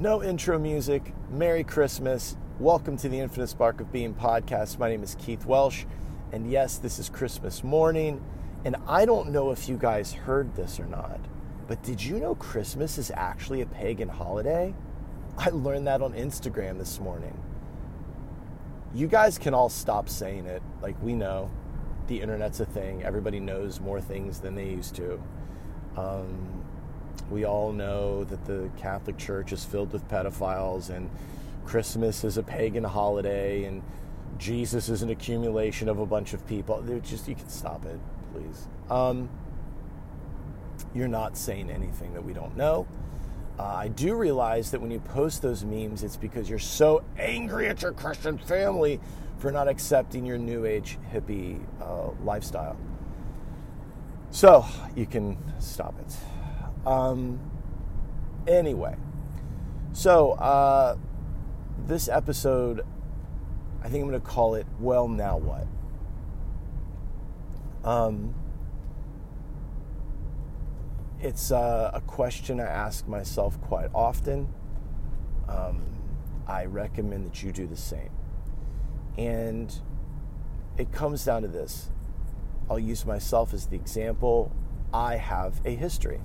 No intro music. Merry Christmas. Welcome to the Infinite Spark of Being podcast. My name is Keith Welsh. And yes, this is Christmas morning. And I don't know if you guys heard this or not, but did you know Christmas is actually a pagan holiday? I learned that on Instagram this morning. You guys can all stop saying it. Like, we know the internet's a thing, everybody knows more things than they used to. Um, we all know that the Catholic Church is filled with pedophiles, and Christmas is a pagan holiday, and Jesus is an accumulation of a bunch of people. They're just you can stop it, please. Um, you're not saying anything that we don't know. Uh, I do realize that when you post those memes, it's because you're so angry at your Christian family for not accepting your New Age hippie uh, lifestyle. So you can stop it. Um, anyway, so uh, this episode, I think I'm going to call it "Well, Now What." Um, it's uh, a question I ask myself quite often. Um, I recommend that you do the same. And it comes down to this I'll use myself as the example. I have a history.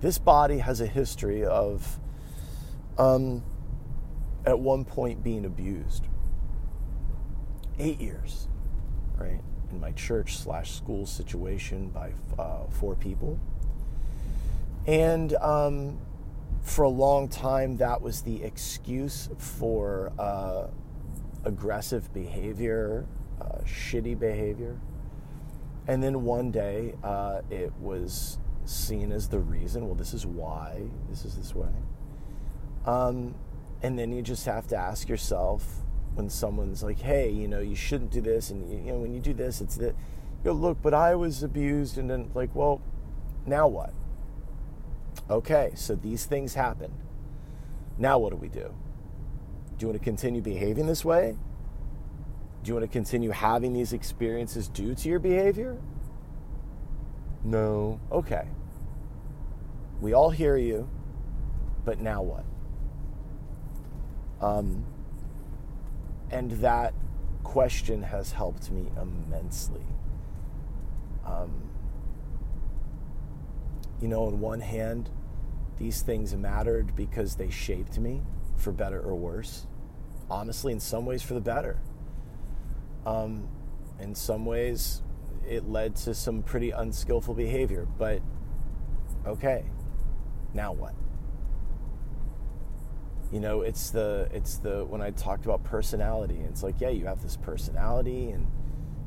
This body has a history of, um, at one point, being abused. Eight years, right? In my church slash school situation by uh, four people. And um, for a long time, that was the excuse for uh, aggressive behavior, uh, shitty behavior. And then one day, uh, it was seen as the reason. Well, this is why this is this way. Um, and then you just have to ask yourself when someone's like, "Hey, you know, you shouldn't do this," and you know, when you do this, it's that. You go, look, but I was abused, and then like, well, now what? Okay, so these things happened. Now what do we do? Do you want to continue behaving this way? Do you want to continue having these experiences due to your behavior? No. Okay. We all hear you, but now what? Um, and that question has helped me immensely. Um, you know, on one hand, these things mattered because they shaped me for better or worse. Honestly, in some ways, for the better. Um, in some ways, it led to some pretty unskillful behavior, but okay, now what? You know, it's the it's the when I talked about personality, it's like, yeah, you have this personality and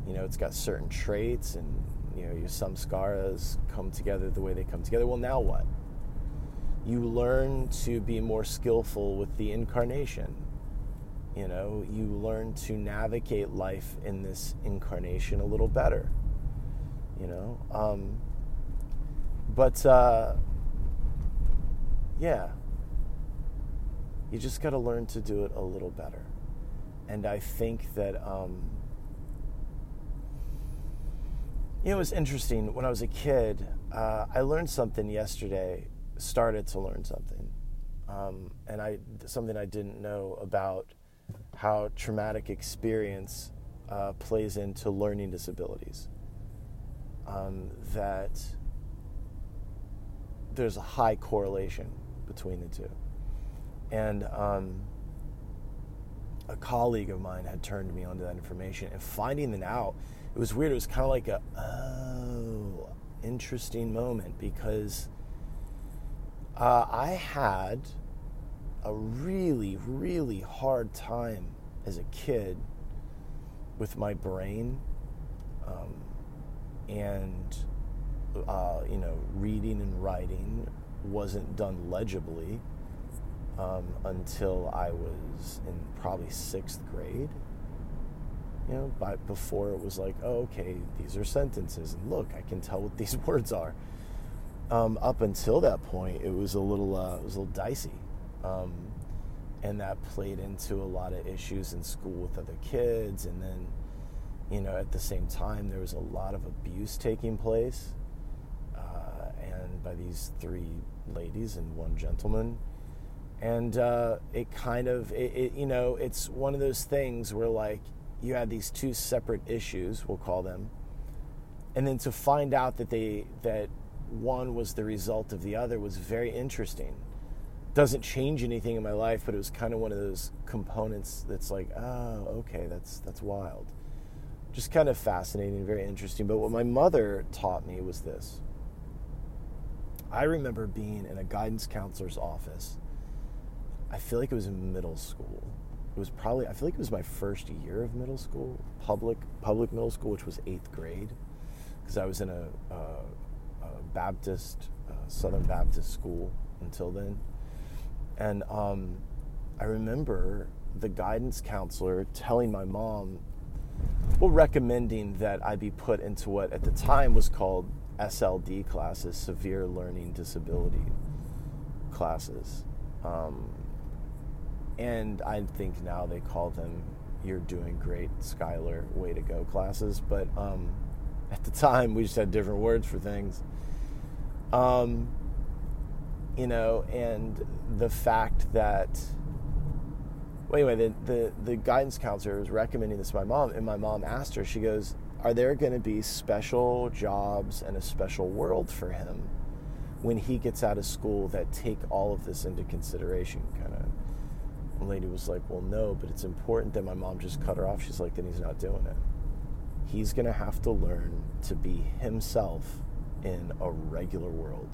you know, it's got certain traits and you know, your samskaras come together the way they come together. Well, now what? You learn to be more skillful with the incarnation. You know, you learn to navigate life in this incarnation a little better. You know, um, but uh, yeah, you just got to learn to do it a little better. And I think that, um, you know, it was interesting. When I was a kid, uh, I learned something yesterday, started to learn something. Um, and I, something I didn't know about how traumatic experience uh, plays into learning disabilities. Um, that there's a high correlation between the two. And um, a colleague of mine had turned me onto that information, and finding it out, it was weird. It was kind of like a oh, interesting moment because uh, I had a really, really hard time as a kid with my brain, um, and uh, you know, reading and writing wasn't done legibly um, until I was in probably sixth grade. You know, by, before it was like, oh, okay, these are sentences, and look, I can tell what these words are. Um, up until that point, it was a little, uh, it was a little dicey, um, and that played into a lot of issues in school with other kids, and then, you know, at the same time, there was a lot of abuse taking place And by these three ladies and one gentleman. And uh, it kind of, it, it, you know, it's one of those things where like you had these two separate issues, we'll call them, and then to find out that they that one was the result of the other was very interesting. Doesn't change anything in my life, but it was kind of one of those components that's like, oh, okay, that's that's wild. Just kind of fascinating, very interesting. But what my mother taught me was this. I remember being in a guidance counselor's office. I feel like it was in middle school. It was probably I feel like it was my first year of middle school, public public middle school, which was eighth grade, because I was in a, a, a Baptist uh, Southern Baptist school until then, and um, I remember the guidance counselor telling my mom, well, recommending that I be put into what at the time was called SLD classes, severe learning disability classes. Um, and I think now they call them "You're doing great, Skylar, way to go" classes. But um, at the time, we just had different words for things. Um, you know, and the fact that well, anyway, the, the, the guidance counselor was recommending this to my mom, and my mom asked her, she goes, Are there going to be special jobs and a special world for him when he gets out of school that take all of this into consideration? Kind of. The lady was like, Well, no, but it's important that my mom just cut her off. She's like, Then he's not doing it. He's going to have to learn to be himself in a regular world.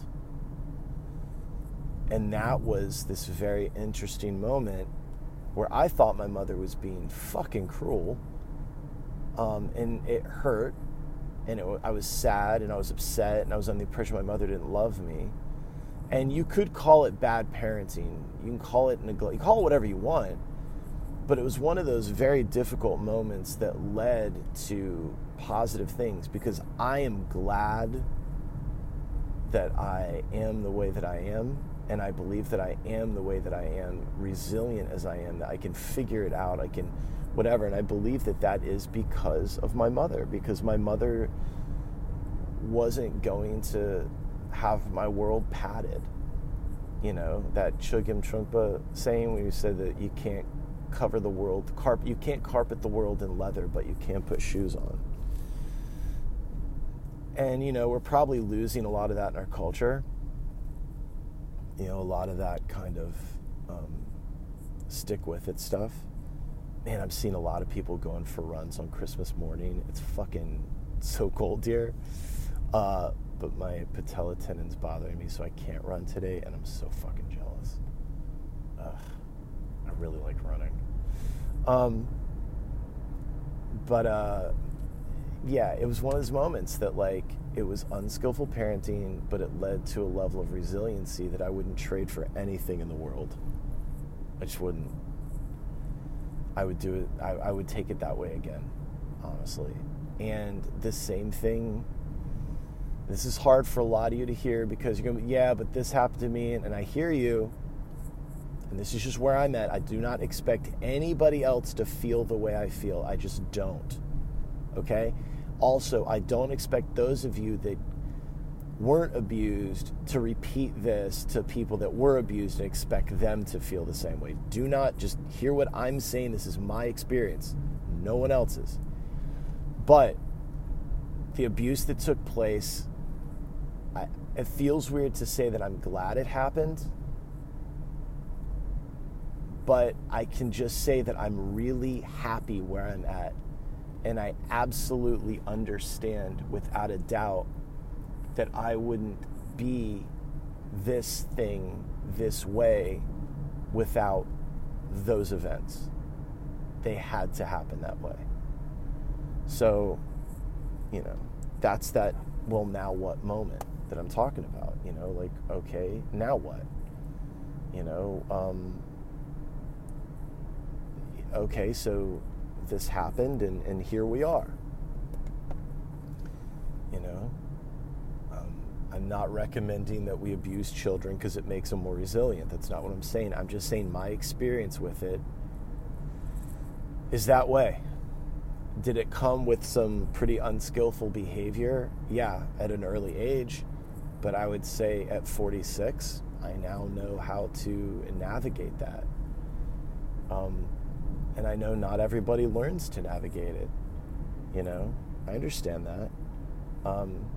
And that was this very interesting moment where I thought my mother was being fucking cruel. Um, and it hurt. And it, I was sad and I was upset and I was under the impression my mother didn't love me. And you could call it bad parenting. You can call it neglect. You call it whatever you want. But it was one of those very difficult moments that led to positive things because I am glad that I am the way that I am and I believe that I am the way that I am, resilient as I am, that I can figure it out, I can whatever. And I believe that that is because of my mother, because my mother wasn't going to have my world padded. You know, that Chogyam Trungpa saying when you said that you can't cover the world, you can't carpet the world in leather, but you can put shoes on. And, you know, we're probably losing a lot of that in our culture you know, a lot of that kind of um, stick with it stuff. Man, I've seen a lot of people going for runs on Christmas morning. It's fucking so cold here. Uh, but my patella tendon's bothering me, so I can't run today, and I'm so fucking jealous. Ugh, I really like running. Um, but uh, yeah, it was one of those moments that like it was unskillful parenting, but it led to a level of resiliency that I wouldn't trade for anything in the world. I just wouldn't. I would do it, I, I would take it that way again, honestly. And the same thing, this is hard for a lot of you to hear because you're going to, be, yeah, but this happened to me, and, and I hear you, and this is just where I'm at. I do not expect anybody else to feel the way I feel. I just don't. Okay? also, I don't expect those of you that weren't abused to repeat this to people that were abused and expect them to feel the same way. Do not just hear what I'm saying. This is my experience, no one else's. But the abuse that took place, I, it feels weird to say that I'm glad it happened. But I can just say that I'm really happy where I'm at and I absolutely understand without a doubt that I wouldn't be this thing this way without those events. They had to happen that way. So, you know, that's that, well, now what moment that I'm talking about. You know, like, okay, now what? You know, um, okay, so this happened and, and here we are. You know, I'm not recommending that we abuse children because it makes them more resilient. That's not what I'm saying. I'm just saying my experience with it is that way. Did it come with some pretty unskillful behavior? Yeah, at an early age. But I would say at 46, I now know how to navigate that. Um, and I know not everybody learns to navigate it. You know, I understand that. Um,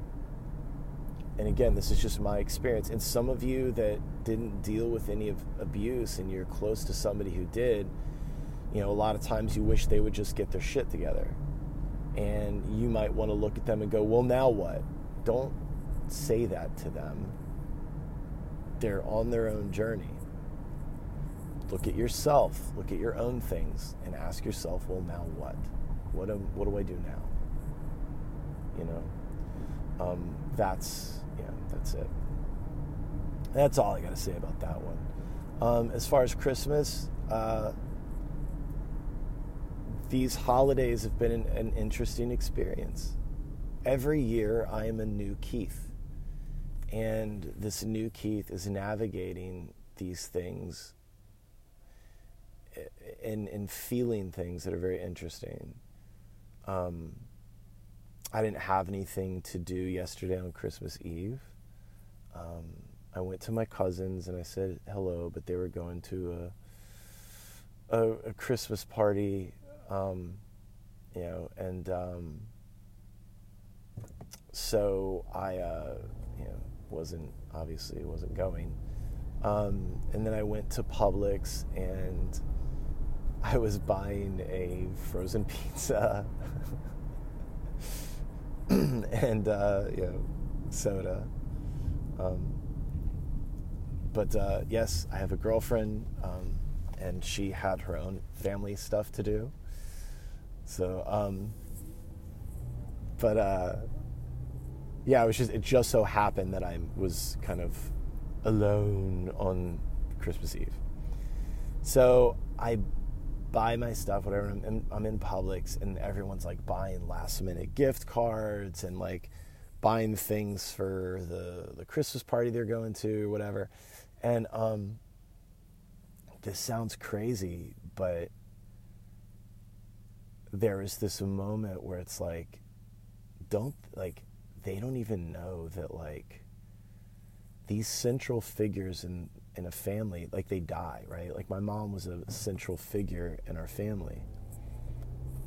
and again, this is just my experience. And some of you that didn't deal with any of abuse and you're close to somebody who did, you know, a lot of times you wish they would just get their shit together. And you might want to look at them and go, well, now what? Don't say that to them. They're on their own journey. Look at yourself, look at your own things, and ask yourself, well, now what? What do, what do I do now? You know, um, that's yeah, that's it. That's all I got to say about that one. Um, as far as Christmas, uh, these holidays have been an, an interesting experience. Every year, I am a new Keith. And this new Keith is navigating these things and, and feeling things that are very interesting. Um, I didn't have anything to do yesterday on Christmas Eve. Um, I went to my cousins and I said hello, but they were going to a, a, a Christmas party, um, you know, and um, so I, uh, you know, wasn't obviously wasn't going. Um, and then I went to Publix and I was buying a frozen pizza and uh, you know soda. Um, but uh, yes, I have a girlfriend, um, and she had her own family stuff to do. So, um, but uh, yeah, it was just it just so happened that I was kind of alone on Christmas Eve. So I buy my stuff, whatever. I'm in, I'm in Publix, and everyone's like buying last minute gift cards and like buying things for the the Christmas party they're going to, whatever. And um, this sounds crazy, but there is this moment where it's like, don't like they don't even know that like these central figures in in a family like they die right? Like my mom was a central figure in our family.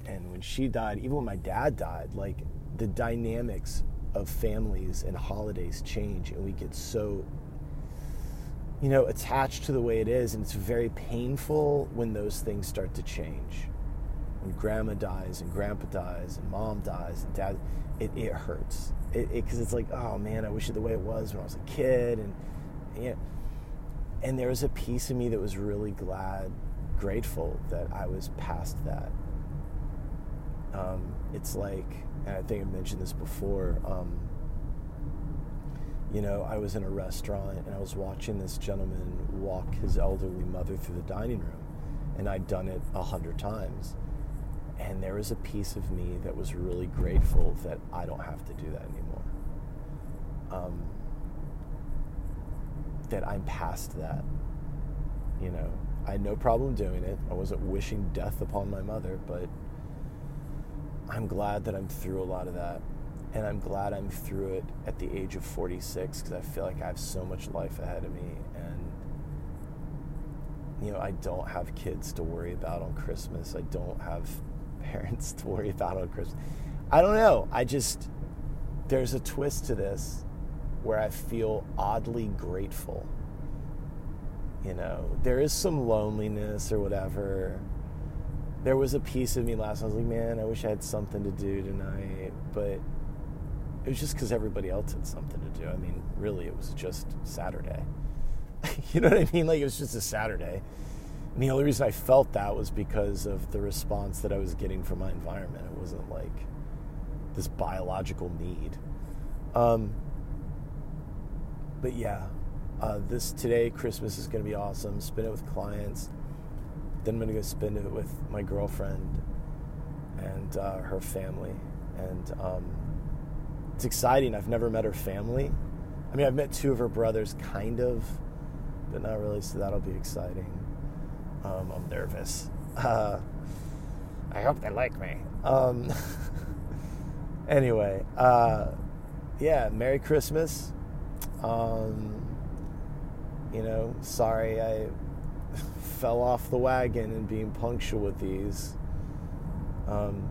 And when she died even when my dad died like the dynamics of families and holidays change and we get so you know attached to the way it is and it's very painful when those things start to change. When grandma dies and grandpa dies and mom dies and dad it, it hurts. Because it, it, it's like oh man i wish it the way it was when i was a kid and you know, and there was a piece of me that was really glad grateful that i was past that. Um, it's like and i think i mentioned this before um, you know i was in a restaurant and i was watching this gentleman walk his elderly mother through the dining room. And i'd done it a hundred times. And there was a piece of me that was really grateful that I don't have to do that anymore. Um, that I'm past that. You know, I had no problem doing it. I wasn't wishing death upon my mother, but I'm glad that I'm through a lot of that. And I'm glad I'm through it at the age of 46 because I feel like I have so much life ahead of me. And, you know, I don't have kids to worry about on Christmas. I don't have parents to worry about on Christmas. I don't know. I just, there's a twist to this where I feel oddly grateful. You know, there is some loneliness or whatever. There was a piece of me last night. I was like, man, I wish I had something to do tonight. But it was just because everybody else had something to do. I mean, really, it was just Saturday. you know what I mean? Like, it was just a Saturday. And the only reason I felt that was because of the response that I was getting from my environment. It wasn't like this biological need. Um, but yeah, uh, this today Christmas is to be awesome. Spend it with clients. Then I'm to go spend it with my girlfriend and uh, her family. And um, it's exciting. I've never met her family. I mean, I've met two of her brothers, kind of, but not really. So that'll be exciting. Um, I'm nervous. Uh, I hope they like me. Um, anyway, uh, yeah, Merry Christmas. Um, You know, sorry I fell off the wagon and being punctual with these. Um,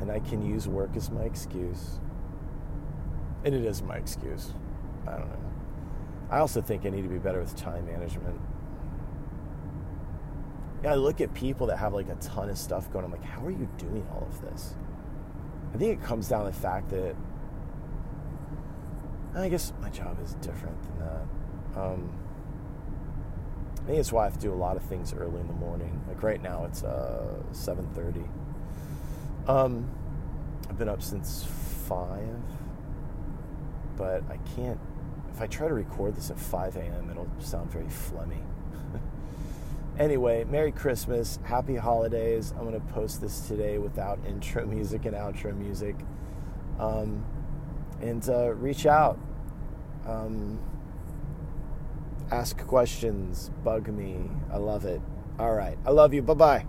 and I can use work as my excuse. And it is my excuse. I don't know. I also think I need to be better with time management. Yeah, I look at people that have like a ton of stuff going. I'm like, how are you doing all of this? I think it comes down to the fact that I guess my job is different than that. Um, I think it's why I have to do a lot of things early in the morning. Like right now, it's uh, 7:30. Um, I've been up since five, but I can't. If I try to record this at 5 a.m., it'll sound very phlegmy. anyway, Merry Christmas, Happy Holidays. I'm gonna post this today without intro music and outro music. Um, and uh, reach out. Um, ask questions, bug me. I love it. All right. I love you. Bye bye.